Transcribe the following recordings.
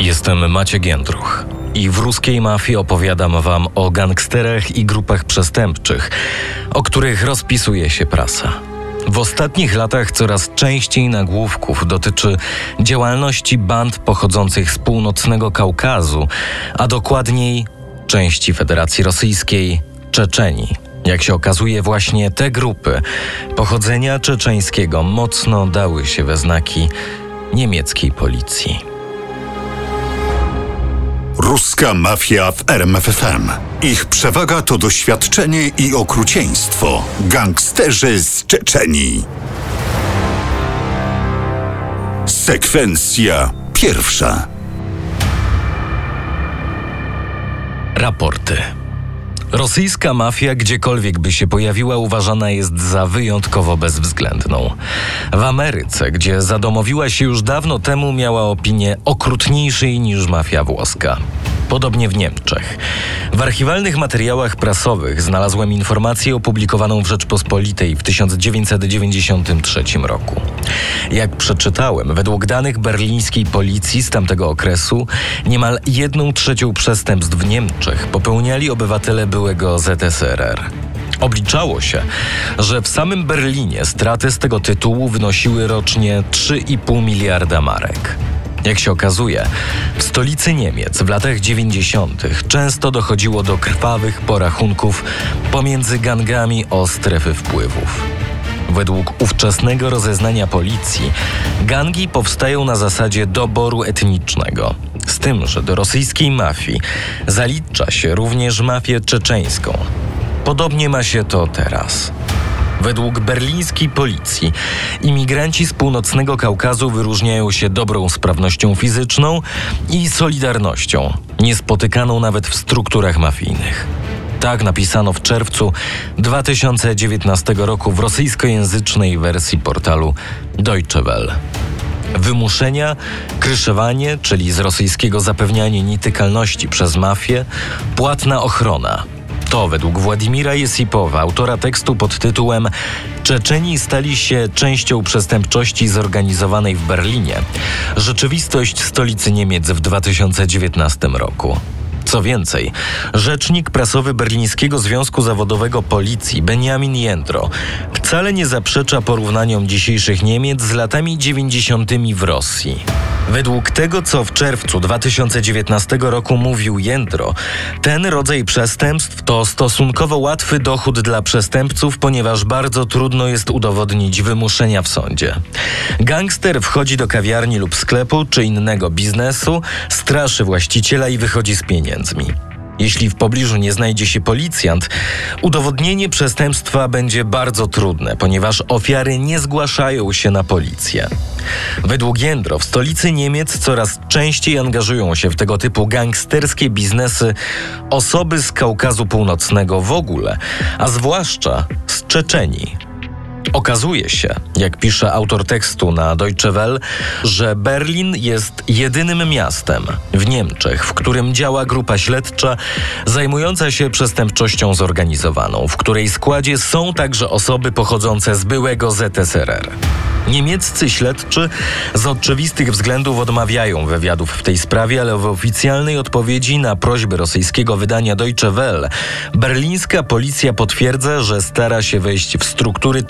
Jestem Maciek Jędruch i w ruskiej mafii opowiadam wam o gangsterach i grupach przestępczych, o których rozpisuje się prasa. W ostatnich latach coraz częściej nagłówków dotyczy działalności band pochodzących z północnego Kaukazu, a dokładniej części Federacji Rosyjskiej Czeczeni. Jak się okazuje, właśnie te grupy pochodzenia czeczeńskiego mocno dały się we znaki niemieckiej policji. Ruska mafia w RMFFM. Ich przewaga to doświadczenie i okrucieństwo. Gangsterzy z Czeczenii. Sekwencja pierwsza. Raporty. Rosyjska mafia, gdziekolwiek by się pojawiła, uważana jest za wyjątkowo bezwzględną. W Ameryce, gdzie zadomowiła się już dawno temu, miała opinię okrutniejszej niż mafia włoska. Podobnie w Niemczech. W archiwalnych materiałach prasowych znalazłem informację opublikowaną w Rzeczpospolitej w 1993 roku. Jak przeczytałem, według danych berlińskiej policji z tamtego okresu, niemal jedną trzecią przestępstw w Niemczech popełniali obywatele byłego ZSRR. Obliczało się, że w samym Berlinie straty z tego tytułu wynosiły rocznie 3,5 miliarda marek. Jak się okazuje, w stolicy Niemiec w latach 90. często dochodziło do krwawych porachunków pomiędzy gangami o strefy wpływów. Według ówczesnego rozeznania policji, gangi powstają na zasadzie doboru etnicznego. Z tym, że do rosyjskiej mafii zalicza się również mafię czeczeńską. Podobnie ma się to teraz. Według berlińskiej policji imigranci z północnego Kaukazu wyróżniają się dobrą sprawnością fizyczną i solidarnością, niespotykaną nawet w strukturach mafijnych. Tak napisano w czerwcu 2019 roku w rosyjskojęzycznej wersji portalu Deutsche Welle. Wymuszenia, kryszowanie, czyli z rosyjskiego zapewnianie nietykalności przez mafię, płatna ochrona – to według Władimira Jesipowa, autora tekstu pod tytułem Czeczeni stali się częścią przestępczości zorganizowanej w Berlinie. Rzeczywistość stolicy Niemiec w 2019 roku. Co więcej, rzecznik prasowy Berlińskiego Związku Zawodowego Policji Benjamin Jędro wcale nie zaprzecza porównaniom dzisiejszych Niemiec z latami 90. w Rosji. Według tego, co w czerwcu 2019 roku mówił Jędro, ten rodzaj przestępstw to stosunkowo łatwy dochód dla przestępców, ponieważ bardzo trudno jest udowodnić wymuszenia w sądzie. Gangster wchodzi do kawiarni lub sklepu czy innego biznesu, straszy właściciela i wychodzi z pieniędzmi. Jeśli w pobliżu nie znajdzie się policjant, udowodnienie przestępstwa będzie bardzo trudne, ponieważ ofiary nie zgłaszają się na policję. Według Jędro w stolicy Niemiec coraz częściej angażują się w tego typu gangsterskie biznesy osoby z Kaukazu Północnego w ogóle, a zwłaszcza z Czeczenii. Okazuje się, jak pisze autor tekstu na Deutsche Welle, że Berlin jest jedynym miastem w Niemczech, w którym działa grupa śledcza zajmująca się przestępczością zorganizowaną, w której składzie są także osoby pochodzące z byłego ZSRR. Niemieccy śledczy z oczywistych względów odmawiają wywiadów w tej sprawie, ale w oficjalnej odpowiedzi na prośbę rosyjskiego wydania Deutsche Welle berlińska policja potwierdza, że stara się wejść w struktury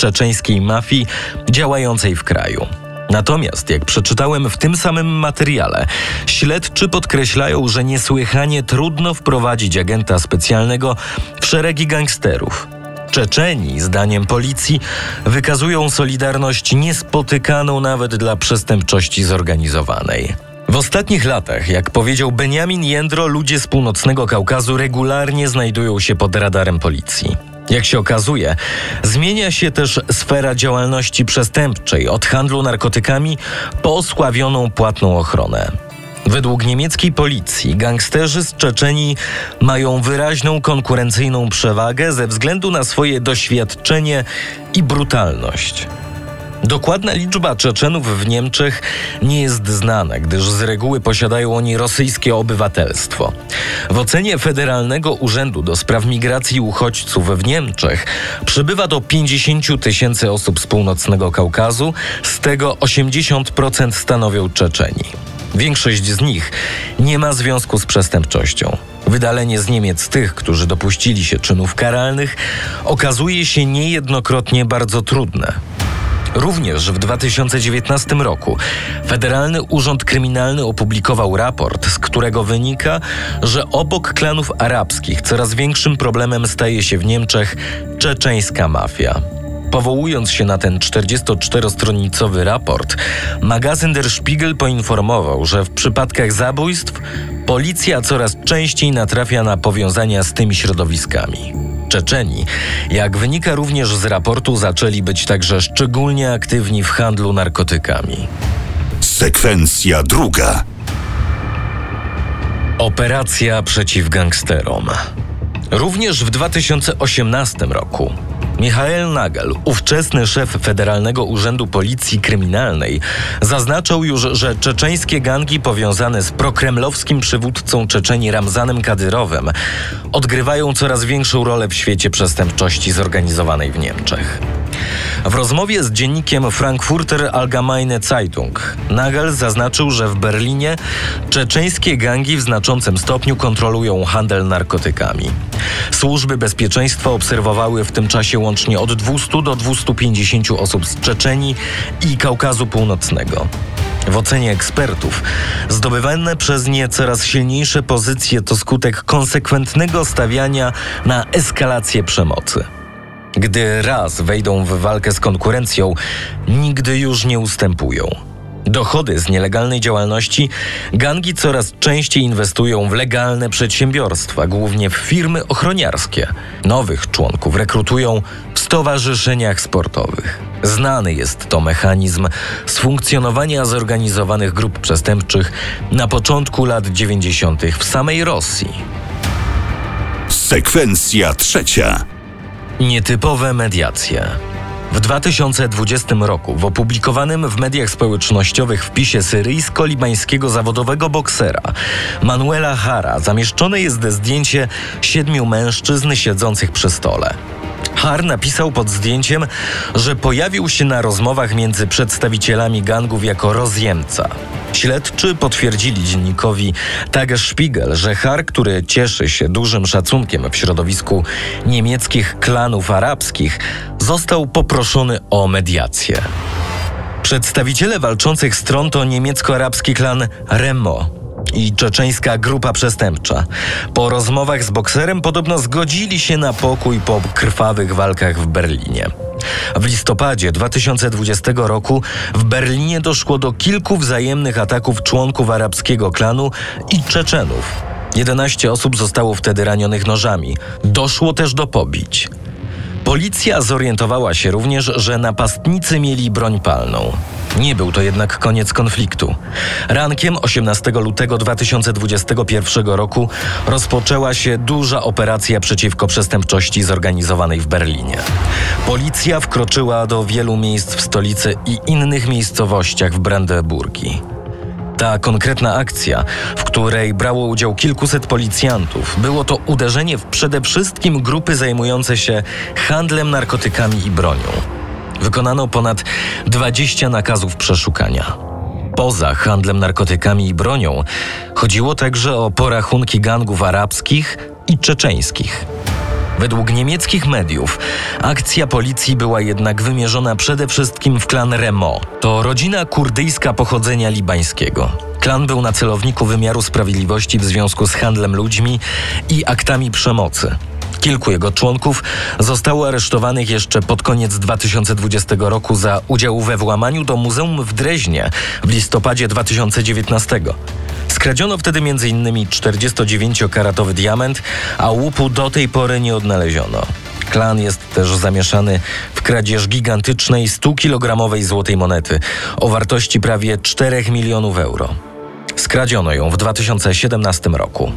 mafii działającej w kraju. Natomiast, jak przeczytałem w tym samym materiale, śledczy podkreślają, że niesłychanie trudno wprowadzić agenta specjalnego w szeregi gangsterów. Czeczeni, zdaniem policji, wykazują solidarność niespotykaną nawet dla przestępczości zorganizowanej. W ostatnich latach, jak powiedział Benjamin Jędro, ludzie z północnego Kaukazu regularnie znajdują się pod radarem policji. Jak się okazuje, zmienia się też sfera działalności przestępczej od handlu narkotykami po osławioną płatną ochronę. Według niemieckiej policji gangsterzy z Czeczenii mają wyraźną konkurencyjną przewagę ze względu na swoje doświadczenie i brutalność. Dokładna liczba Czeczenów w Niemczech nie jest znana, gdyż z reguły posiadają oni rosyjskie obywatelstwo. W ocenie Federalnego Urzędu do Spraw Migracji i Uchodźców w Niemczech przybywa do 50 tysięcy osób z północnego Kaukazu, z tego 80% stanowią Czeczeni. Większość z nich nie ma związku z przestępczością. Wydalenie z Niemiec tych, którzy dopuścili się czynów karalnych, okazuje się niejednokrotnie bardzo trudne. Również w 2019 roku Federalny Urząd Kryminalny opublikował raport, z którego wynika, że obok klanów arabskich coraz większym problemem staje się w Niemczech czeczeńska mafia. Powołując się na ten 44-stronicowy raport, magazyn Der Spiegel poinformował, że w przypadkach zabójstw policja coraz częściej natrafia na powiązania z tymi środowiskami. Czeczeni, jak wynika również z raportu, zaczęli być także szczególnie aktywni w handlu narkotykami. Sekwencja druga. Operacja przeciw gangsterom. Również w 2018 roku Michael Nagel, ówczesny szef Federalnego Urzędu Policji Kryminalnej, zaznaczał już, że czeczeńskie gangi powiązane z prokremlowskim przywódcą Czeczeni Ramzanem Kadyrowem odgrywają coraz większą rolę w świecie przestępczości zorganizowanej w Niemczech. W rozmowie z dziennikiem Frankfurter Allgemeine Zeitung Nagel zaznaczył, że w Berlinie czeczeńskie gangi w znaczącym stopniu kontrolują handel narkotykami. Służby bezpieczeństwa obserwowały w tym czasie łącznie od 200 do 250 osób z Czeczeni i Kaukazu Północnego. W ocenie ekspertów, zdobywane przez nie coraz silniejsze pozycje to skutek konsekwentnego stawiania na eskalację przemocy. Gdy raz wejdą w walkę z konkurencją, nigdy już nie ustępują. Dochody z nielegalnej działalności gangi coraz częściej inwestują w legalne przedsiębiorstwa, głównie w firmy ochroniarskie. Nowych członków rekrutują w stowarzyszeniach sportowych. Znany jest to mechanizm z funkcjonowania zorganizowanych grup przestępczych na początku lat 90. w samej Rosji. Sekwencja trzecia. Nietypowe mediacje. W 2020 roku w opublikowanym w mediach społecznościowych wpisie syryjsko-libańskiego zawodowego boksera Manuela Hara zamieszczone jest zdjęcie siedmiu mężczyzn siedzących przy stole. Har napisał pod zdjęciem, że pojawił się na rozmowach między przedstawicielami gangów jako rozjemca. Śledczy potwierdzili dziennikowi Tagesspiegel, że Har, który cieszy się dużym szacunkiem w środowisku niemieckich klanów arabskich, został poproszony o mediację. Przedstawiciele walczących stron to niemiecko-arabski klan Remo, i czeczeńska grupa przestępcza. Po rozmowach z bokserem podobno zgodzili się na pokój po krwawych walkach w Berlinie. W listopadzie 2020 roku w Berlinie doszło do kilku wzajemnych ataków członków arabskiego klanu i Czeczenów. 11 osób zostało wtedy ranionych nożami. Doszło też do pobić. Policja zorientowała się również, że napastnicy mieli broń palną. Nie był to jednak koniec konfliktu. Rankiem 18 lutego 2021 roku rozpoczęła się duża operacja przeciwko przestępczości zorganizowanej w Berlinie. Policja wkroczyła do wielu miejsc w stolicy i innych miejscowościach w Brandenburgii. Ta konkretna akcja, w której brało udział kilkuset policjantów, było to uderzenie w przede wszystkim grupy zajmujące się handlem narkotykami i bronią. Wykonano ponad 20 nakazów przeszukania. Poza handlem narkotykami i bronią chodziło także o porachunki gangów arabskich i czeczeńskich. Według niemieckich mediów akcja policji była jednak wymierzona przede wszystkim w klan Remo. To rodzina kurdyjska pochodzenia libańskiego. Klan był na celowniku wymiaru sprawiedliwości w związku z handlem ludźmi i aktami przemocy. Kilku jego członków zostało aresztowanych jeszcze pod koniec 2020 roku za udział we włamaniu do muzeum w Dreźnie w listopadzie 2019. Skradziono wtedy m.in. 49-karatowy diament, a łupu do tej pory nie odnaleziono. Klan jest też zamieszany w kradzież gigantycznej 100-kilogramowej złotej monety o wartości prawie 4 milionów euro. Skradziono ją w 2017 roku.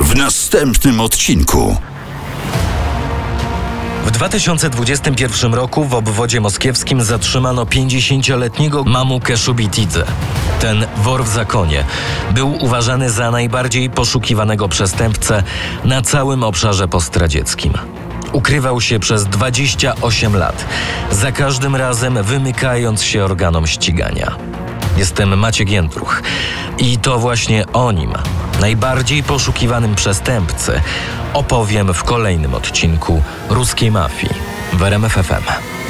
W następnym odcinku. W 2021 roku w obwodzie moskiewskim zatrzymano 50-letniego Mamukę Szubitidze. Ten wor w zakonie był uważany za najbardziej poszukiwanego przestępcę na całym obszarze postradzieckim. Ukrywał się przez 28 lat, za każdym razem wymykając się organom ścigania. Jestem Maciek Jędruch i to właśnie o nim, najbardziej poszukiwanym przestępcy, opowiem w kolejnym odcinku Ruskiej Mafii w RMF FM.